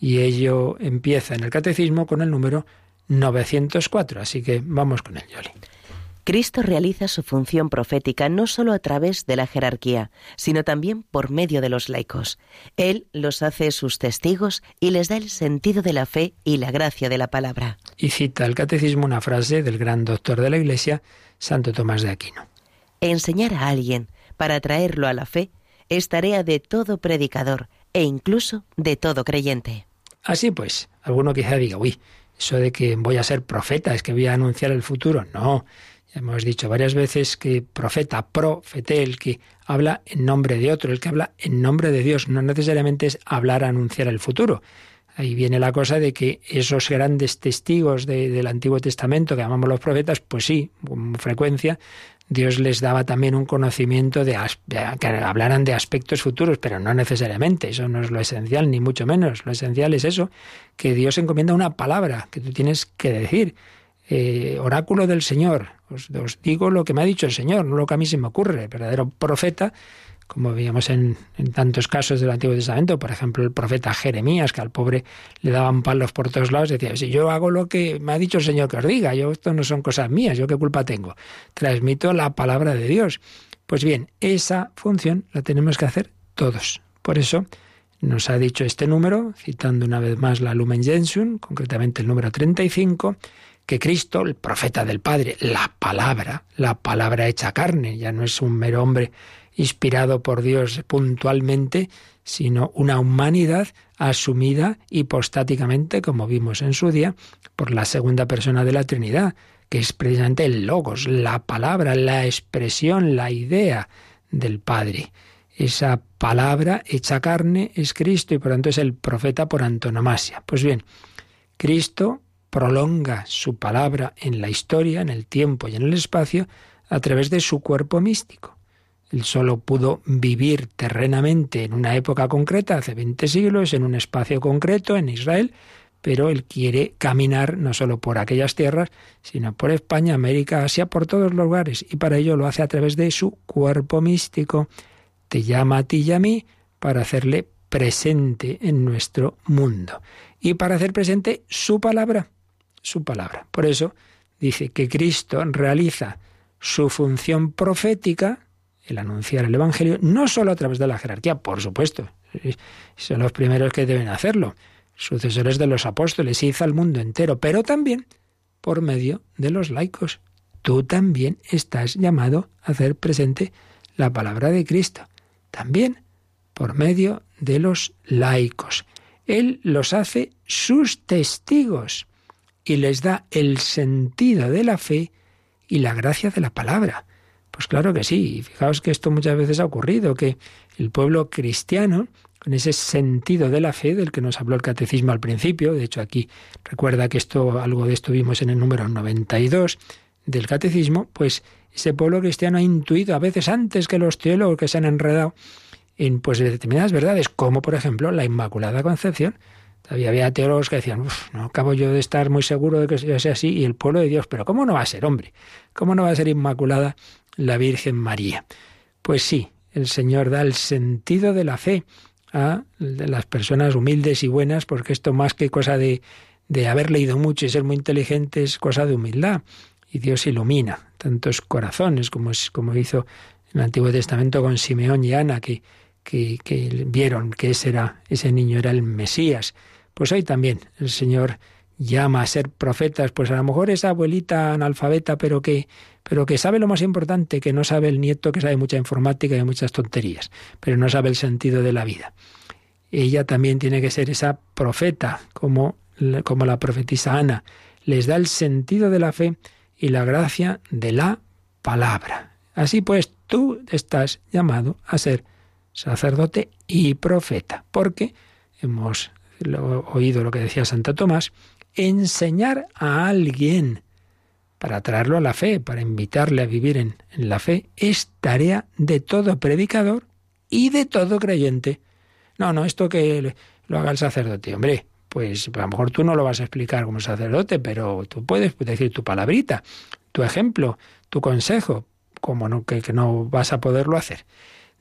Y ello empieza en el catecismo con el número 904. Así que vamos con el Yoli. Cristo realiza su función profética no solo a través de la jerarquía, sino también por medio de los laicos. Él los hace sus testigos y les da el sentido de la fe y la gracia de la palabra. Y cita el catecismo una frase del gran doctor de la Iglesia, Santo Tomás de Aquino. Enseñar a alguien para traerlo a la fe es tarea de todo predicador e incluso de todo creyente. Así pues, alguno quizá diga, uy, eso de que voy a ser profeta es que voy a anunciar el futuro. No, ya hemos dicho varias veces que profeta, profete, el que habla en nombre de otro, el que habla en nombre de Dios, no necesariamente es hablar, anunciar el futuro. Ahí viene la cosa de que esos grandes testigos del Antiguo Testamento que llamamos los profetas, pues sí, con frecuencia Dios les daba también un conocimiento de, que hablaran de aspectos futuros, pero no necesariamente, eso no es lo esencial, ni mucho menos. Lo esencial es eso, que Dios encomienda una palabra que tú tienes que decir. Eh, oráculo del Señor, os, digo lo que me ha dicho el Señor, no lo que a mí se me ocurre. Verdadero profeta como veíamos en, tantos casos del Antiguo Testamento, por ejemplo el profeta Jeremías, que al pobre le daban palos por todos lados, decía, si yo hago lo que me ha dicho el Señor que os diga, yo esto no son cosas mías, yo qué culpa tengo, transmito la palabra de Dios. Pues bien, esa función la tenemos que hacer todos. Por eso nos ha dicho este número, citando una vez más la Lumen Gentium, concretamente el número 35, que Cristo, el profeta del Padre, la palabra, la palabra hecha carne, ya no es un mero hombre inspirado por Dios puntualmente, sino una humanidad asumida hipostáticamente, como vimos en su día, por la segunda persona de la Trinidad, que es precisamente el logos, la palabra, la expresión, la idea del Padre. Esa palabra hecha carne es Cristo y por tanto es el profeta por antonomasia. Pues bien, Cristo prolonga su palabra en la historia, en el tiempo y en el espacio a través de su cuerpo místico. Él solo pudo vivir terrenamente en una época concreta, hace 20 siglos, en un espacio concreto, en Israel, pero él quiere caminar no solo por aquellas tierras, sino por España, América, Asia, por todos los lugares, y para ello lo hace a través de su cuerpo místico. Te llama a ti y a mí para hacerle presente en nuestro mundo y para hacer presente su palabra, su palabra. Por eso dice que Cristo realiza su función profética, el anunciar el Evangelio, no solo a través de la jerarquía, por supuesto, son los primeros que deben hacerlo, sucesores de los apóstoles, hizo al mundo entero, pero también por medio de los laicos. Tú también estás llamado a hacer presente la palabra de Cristo, también por medio de los laicos. Él los hace sus testigos y les da el sentido de la fe y la gracia de la palabra. Pues claro que sí. Fijaos que esto muchas veces ha ocurrido, que el pueblo cristiano, con ese sentido de la fe del que nos habló el catecismo al principio, de hecho aquí recuerda que esto, algo de esto vimos en el número 92 del catecismo, pues ese pueblo cristiano ha intuido a veces antes que los teólogos que se han enredado en pues determinadas verdades, como por ejemplo la Inmaculada Concepción. Todavía había teólogos que decían, no acabo yo de estar muy seguro de que sea así, y el pueblo de Dios, pero ¿cómo no va a ser, hombre? ¿Cómo no va a ser Inmaculada la Virgen María. Pues sí, el Señor da el sentido de la fe a las personas humildes y buenas, porque esto más que cosa de, de haber leído mucho y ser muy inteligente es cosa de humildad. Y Dios ilumina tantos corazones como, como hizo en el Antiguo Testamento con Simeón y Ana, que, que, que vieron que ese, era, ese niño era el Mesías. Pues hoy también el Señor llama a ser profetas, pues a lo mejor esa abuelita analfabeta, pero que, pero que sabe lo más importante, que no sabe el nieto que sabe mucha informática y muchas tonterías, pero no sabe el sentido de la vida. Ella también tiene que ser esa profeta, como, como la profetisa Ana. Les da el sentido de la fe y la gracia de la palabra. Así pues, tú estás llamado a ser sacerdote y profeta, porque hemos oído lo que decía Santa Tomás, enseñar a alguien para traerlo a la fe, para invitarle a vivir en, la fe, es tarea de todo predicador y de todo creyente. No, no, esto que lo haga el sacerdote, hombre, pues a lo mejor tú no lo vas a explicar como sacerdote, pero tú puedes decir tu palabrita, tu ejemplo, tu consejo, como no, que, que no vas a poderlo hacer.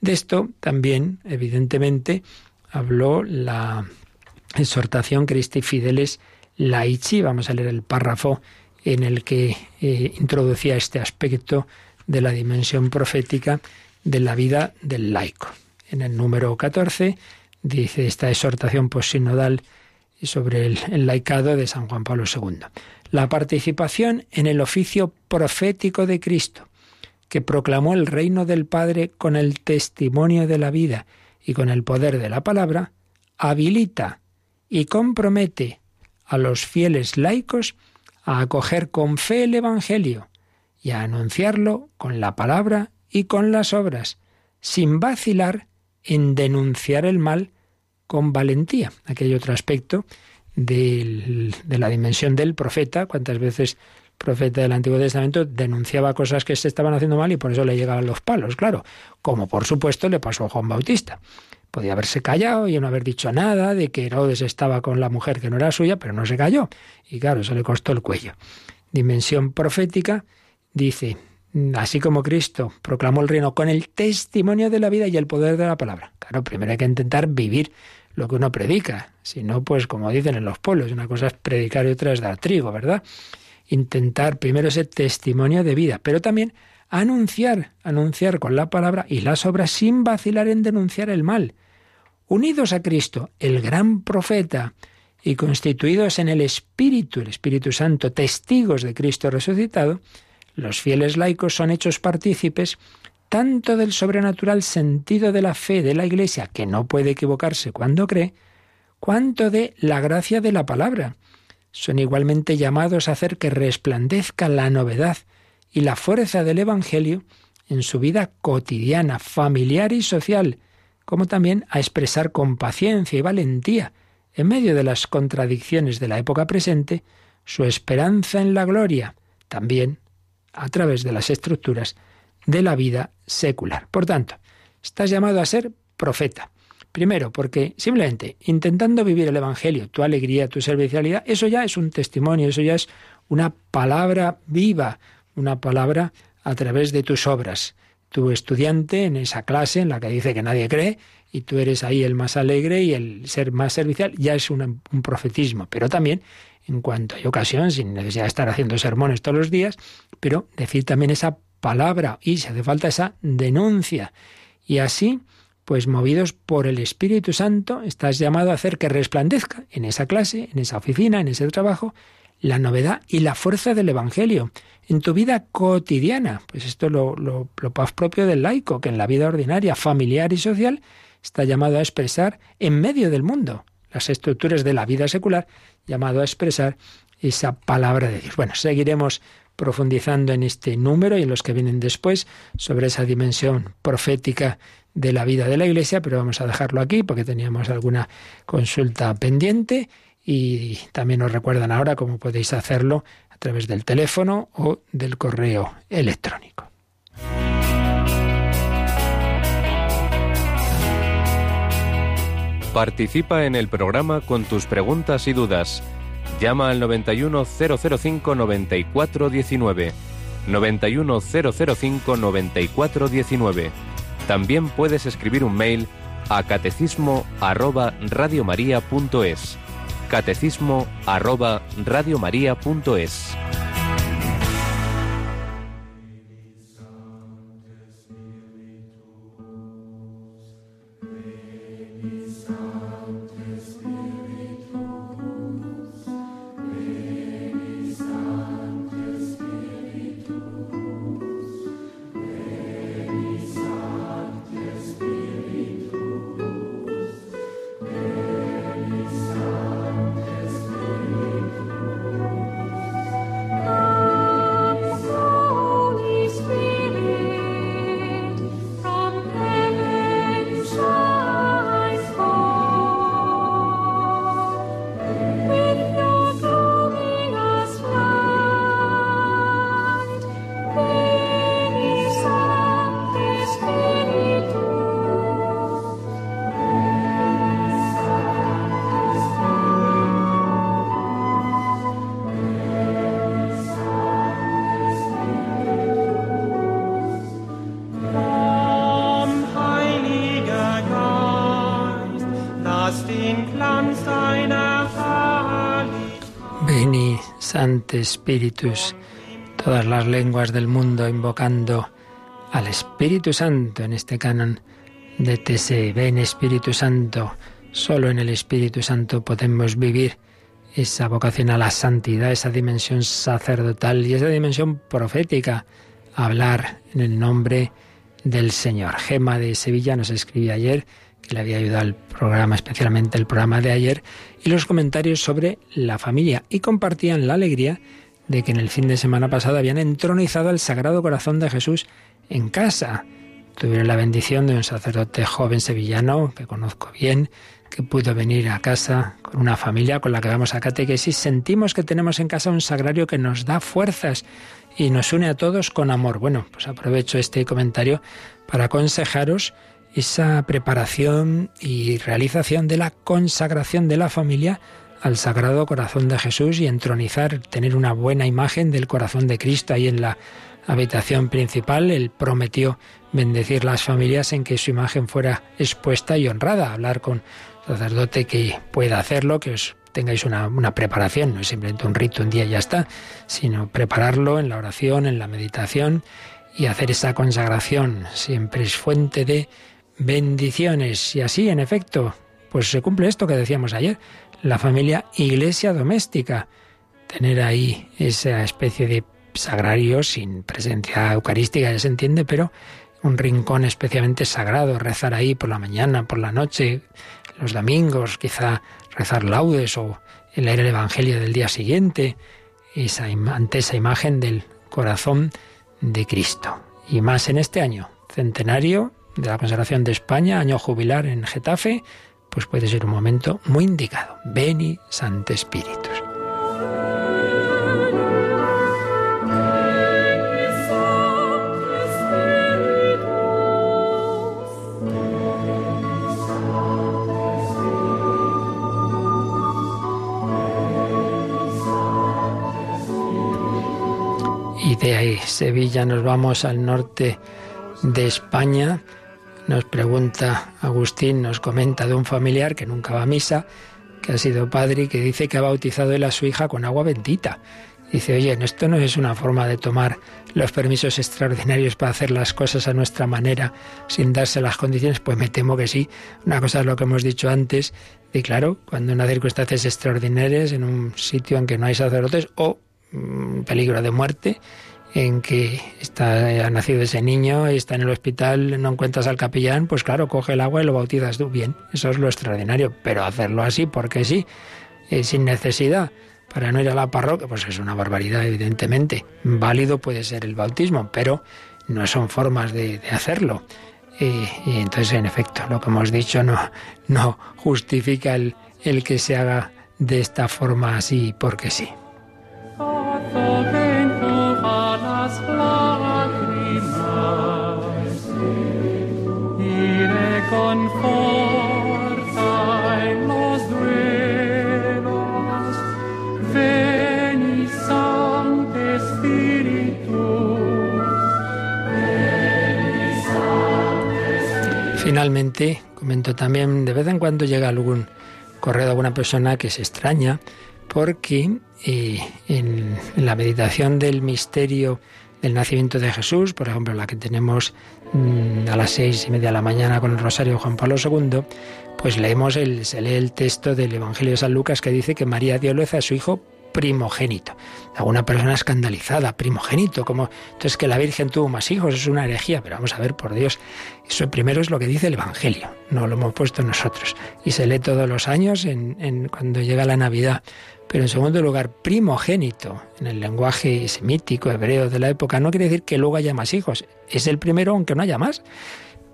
De esto también, evidentemente, habló la exhortación Christi Fideles Laici, vamos a leer el párrafo en el que eh, introducía este aspecto de la dimensión profética de la vida del laico. En el número 14 dice esta exhortación posinodal sobre el, el laicado de San Juan Pablo II. La participación en el oficio profético de Cristo, que proclamó el reino del Padre con el testimonio de la vida y con el poder de la palabra, habilita y compromete a los fieles laicos a acoger con fe el Evangelio y a anunciarlo con la palabra y con las obras, sin vacilar en denunciar el mal con valentía. Aquí hay otro aspecto de la dimensión del profeta, cuántas veces el profeta del Antiguo Testamento denunciaba cosas que se estaban haciendo mal y por eso le llegaban los palos, claro, como por supuesto le pasó a Juan Bautista. Podía haberse callado y no haber dicho nada de que Herodes estaba con la mujer que no era suya, pero no se calló. Y claro, eso le costó el cuello. Dimensión profética dice, así como Cristo proclamó el reino con el testimonio de la vida y el poder de la palabra. Claro, primero hay que intentar vivir lo que uno predica. Si no, pues como dicen en los pueblos, una cosa es predicar y otra es dar trigo, ¿verdad? Intentar primero ese testimonio de vida, pero también anunciar, anunciar con la palabra y las obras sin vacilar en denunciar el mal. Unidos a Cristo, el gran profeta, y constituidos en el Espíritu, el Espíritu Santo, testigos de Cristo resucitado, los fieles laicos son hechos partícipes tanto del sobrenatural sentido de la fe de la Iglesia, que no puede equivocarse cuando cree, cuanto de la gracia de la palabra. Son igualmente llamados a hacer que resplandezca la novedad y la fuerza del Evangelio en su vida cotidiana, familiar y social, como también a expresar con paciencia y valentía, en medio de las contradicciones de la época presente, su esperanza en la gloria, también a través de las estructuras de la vida secular. Por tanto, estás llamado a ser profeta. Primero, porque simplemente intentando vivir el Evangelio, tu alegría, tu servicialidad, eso ya es un testimonio, eso ya es una palabra viva, una palabra a través de tus obras. Tu estudiante en esa clase en la que dice que nadie cree y tú eres ahí el más alegre y el ser más servicial, ya es un, un profetismo. Pero también, en cuanto hay ocasión, sin necesidad de estar haciendo sermones todos los días, pero decir también esa palabra y si hace falta esa denuncia. Y así, pues movidos por el Espíritu Santo, estás llamado a hacer que resplandezca en esa clase, en esa oficina, en ese trabajo, la novedad y la fuerza del Evangelio en tu vida cotidiana. Pues esto es lo, lo, propio del laico, que en la vida ordinaria, familiar y social, está llamado a expresar en medio del mundo las estructuras de la vida secular, llamado a expresar esa palabra de Dios. Bueno, seguiremos profundizando en este número y en los que vienen después sobre esa dimensión profética de la vida de la Iglesia, pero vamos a dejarlo aquí porque teníamos alguna consulta pendiente y también nos recuerdan ahora cómo podéis hacerlo través del teléfono o del correo electrónico. Participa en el programa con tus preguntas y dudas. Llama al 91005 9419. 91005 9419. También puedes escribir un mail a catecismo catecismo arroba radiomaria.es. Santo Spiritus, todas las lenguas del mundo invocando al Espíritu Santo en este canon de TC. Ven Espíritu Santo, solo en el Espíritu Santo podemos vivir esa vocación a la santidad, esa dimensión sacerdotal y esa dimensión profética, hablar en el nombre del Señor. Gema de Sevilla nos escribía ayer que le había ayudado al programa, especialmente el programa de ayer, y los comentarios sobre la familia y compartían la alegría de que en el fin de semana pasado habían entronizado al Sagrado Corazón de Jesús en casa. Tuvieron la bendición de un sacerdote joven sevillano que conozco bien, que pudo venir a casa con una familia con la que vamos a catequesis. Sentimos que tenemos en casa un sagrario que nos da fuerzas y nos une a todos con amor. Bueno, pues aprovecho este comentario para aconsejaros esa preparación y realización de la consagración de la familia al Sagrado Corazón de Jesús y entronizar, tener una buena imagen del corazón de Cristo ahí en la habitación principal. Él prometió bendecir las familias en que su imagen fuera expuesta y honrada, hablar con sacerdote que pueda hacerlo, que os tengáis una, una, preparación, no es simplemente un rito un día y ya está, sino prepararlo en la oración, en la meditación y hacer esa consagración. Siempre es fuente de bendiciones. Y así, en efecto, pues se cumple esto que decíamos ayer, la familia iglesia doméstica. Tener ahí esa especie de sagrario sin presencia eucarística, ya se entiende, pero un rincón especialmente sagrado, rezar ahí por la mañana, por la noche, los domingos, quizá rezar laudes o leer el Evangelio del día siguiente, esa, ante esa imagen del corazón de Cristo. Y más en este año, centenario de la consagración de España, año jubilar en Getafe, pues puede ser un momento muy indicado. Veni, Santo Espíritus. Y de ahí, Sevilla, nos vamos al norte de España nos pregunta Agustín, nos comenta de un familiar que nunca va a misa, que ha sido padre y que dice que ha bautizado él a su hija con agua bendita. Dice, oye, esto no es una forma de tomar los permisos extraordinarios para hacer las cosas a nuestra manera sin darse las condiciones. Pues me temo que sí. Una cosa es lo que hemos dicho antes, y claro, cuando una circunstancias extraordinarias en un sitio en que no hay sacerdotes o mm, peligro de muerte, en que está, ha nacido ese niño y está en el hospital, no encuentras al capellán, pues claro, coge el agua y lo bautizas tú. Bien, eso es lo extraordinario, pero hacerlo así porque sí, eh, sin necesidad, para no ir a la parroquia, pues es una barbaridad, evidentemente. Válido puede ser el bautismo, pero no son formas de, hacerlo. y entonces, en efecto, lo que hemos dicho no, no justifica el, el que se haga de esta forma así porque sí. Finalmente, comento también, de vez en cuando llega algún correo de alguna persona que se extraña porque eh, en, la meditación del misterio del nacimiento de Jesús, por ejemplo, la que tenemos mm, a las seis y media de la mañana con el Rosario de Juan Pablo II, pues leemos el, se lee el texto del Evangelio de San Lucas que dice que María dio luz a su hijo primogénito. Alguna persona escandalizada, primogénito, como entonces que la Virgen tuvo más hijos, es una herejía, pero vamos a ver, por Dios, eso primero es lo que dice el Evangelio, no lo hemos puesto nosotros. Y se lee todos los años en, cuando llega la Navidad. Pero en segundo lugar, primogénito, en el lenguaje semítico, hebreo de la época, no quiere decir que luego haya más hijos. Es el primero aunque no haya más,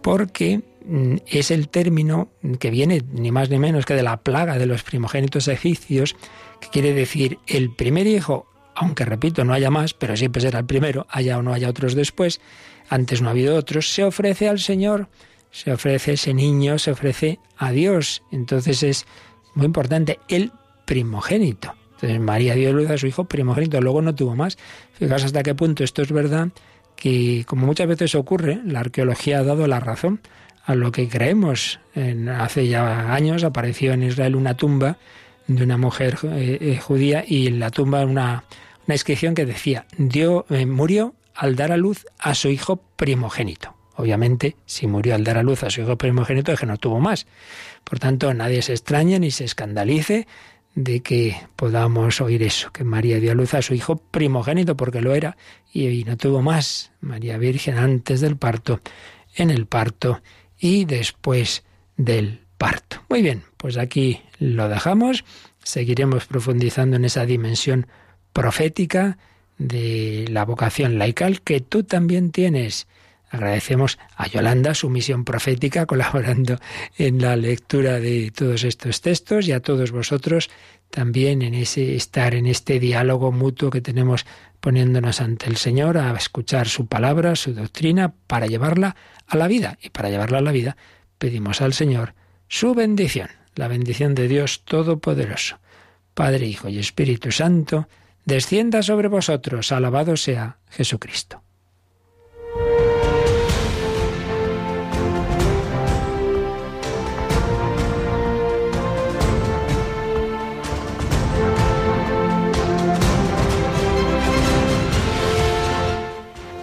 porque mm, es el término que viene ni más ni menos que de la plaga de los primogénitos egipcios, que quiere decir el primer hijo, aunque repito, no haya más, pero siempre será el primero, haya o no haya otros después, antes no ha habido otros, se ofrece al Señor, se ofrece ese niño, se ofrece a Dios. Entonces es muy importante el primogénito. Entonces María dio luz a su hijo primogénito, luego no tuvo más. Fijaos hasta qué punto esto es verdad, que como muchas veces ocurre, la arqueología ha dado la razón a lo que creemos. hace ya años apareció en Israel una tumba de una mujer eh, eh, judía y en la tumba una, una inscripción que decía, dio, eh, murió al dar a luz a su hijo primogénito. Obviamente, si murió al dar a luz a su hijo primogénito es que no tuvo más. Por tanto, nadie se extrañe ni se escandalice de que podamos oír eso, que María dio a luz a su hijo primogénito, porque lo era, y, no tuvo más. María Virgen antes del parto, en el parto y después del parto. Muy bien, pues aquí lo dejamos. Seguiremos profundizando en esa dimensión profética de la vocación laical que tú también tienes. Agradecemos a Yolanda su misión profética colaborando en la lectura de todos estos textos y a todos vosotros también en ese estar en este diálogo mutuo que tenemos poniéndonos ante el Señor a escuchar su palabra, su doctrina para llevarla a la vida y para llevarla a la vida pedimos al Señor su bendición, la bendición de Dios Todopoderoso, Padre, Hijo y Espíritu Santo, descienda sobre vosotros. Alabado sea Jesucristo.